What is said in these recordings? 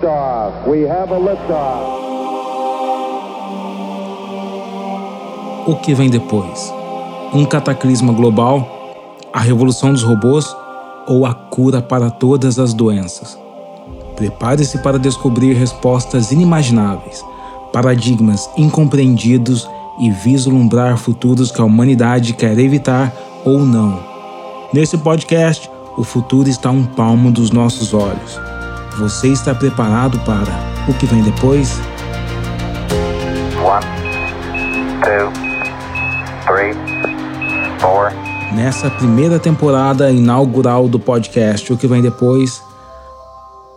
Liftoff. We have a liftoff. O que vem depois? Um cataclisma global? A revolução dos robôs? Ou a cura para todas as doenças? Prepare-se para descobrir respostas inimagináveis, paradigmas incompreendidos e vislumbrar futuros que a humanidade quer evitar ou não. Nesse podcast, o futuro está a um palmo dos nossos olhos. Você está preparado para o que vem depois? One, two, three, four. Nessa primeira temporada inaugural do podcast O que vem depois,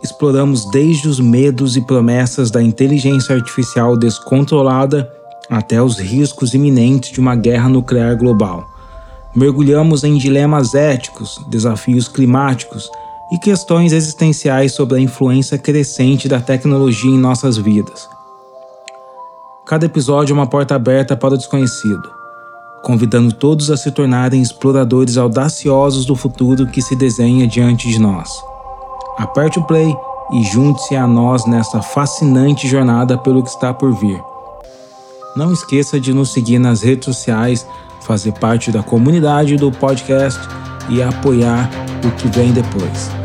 exploramos desde os medos e promessas da inteligência artificial descontrolada até os riscos iminentes de uma guerra nuclear global. Mergulhamos em dilemas éticos, desafios climáticos e questões existenciais sobre a influência crescente da tecnologia em nossas vidas. Cada episódio é uma porta aberta para o desconhecido, convidando todos a se tornarem exploradores audaciosos do futuro que se desenha diante de nós. Aperte o play e junte-se a nós nesta fascinante jornada pelo que está por vir. Não esqueça de nos seguir nas redes sociais, fazer parte da comunidade do podcast e apoiar o que vem depois.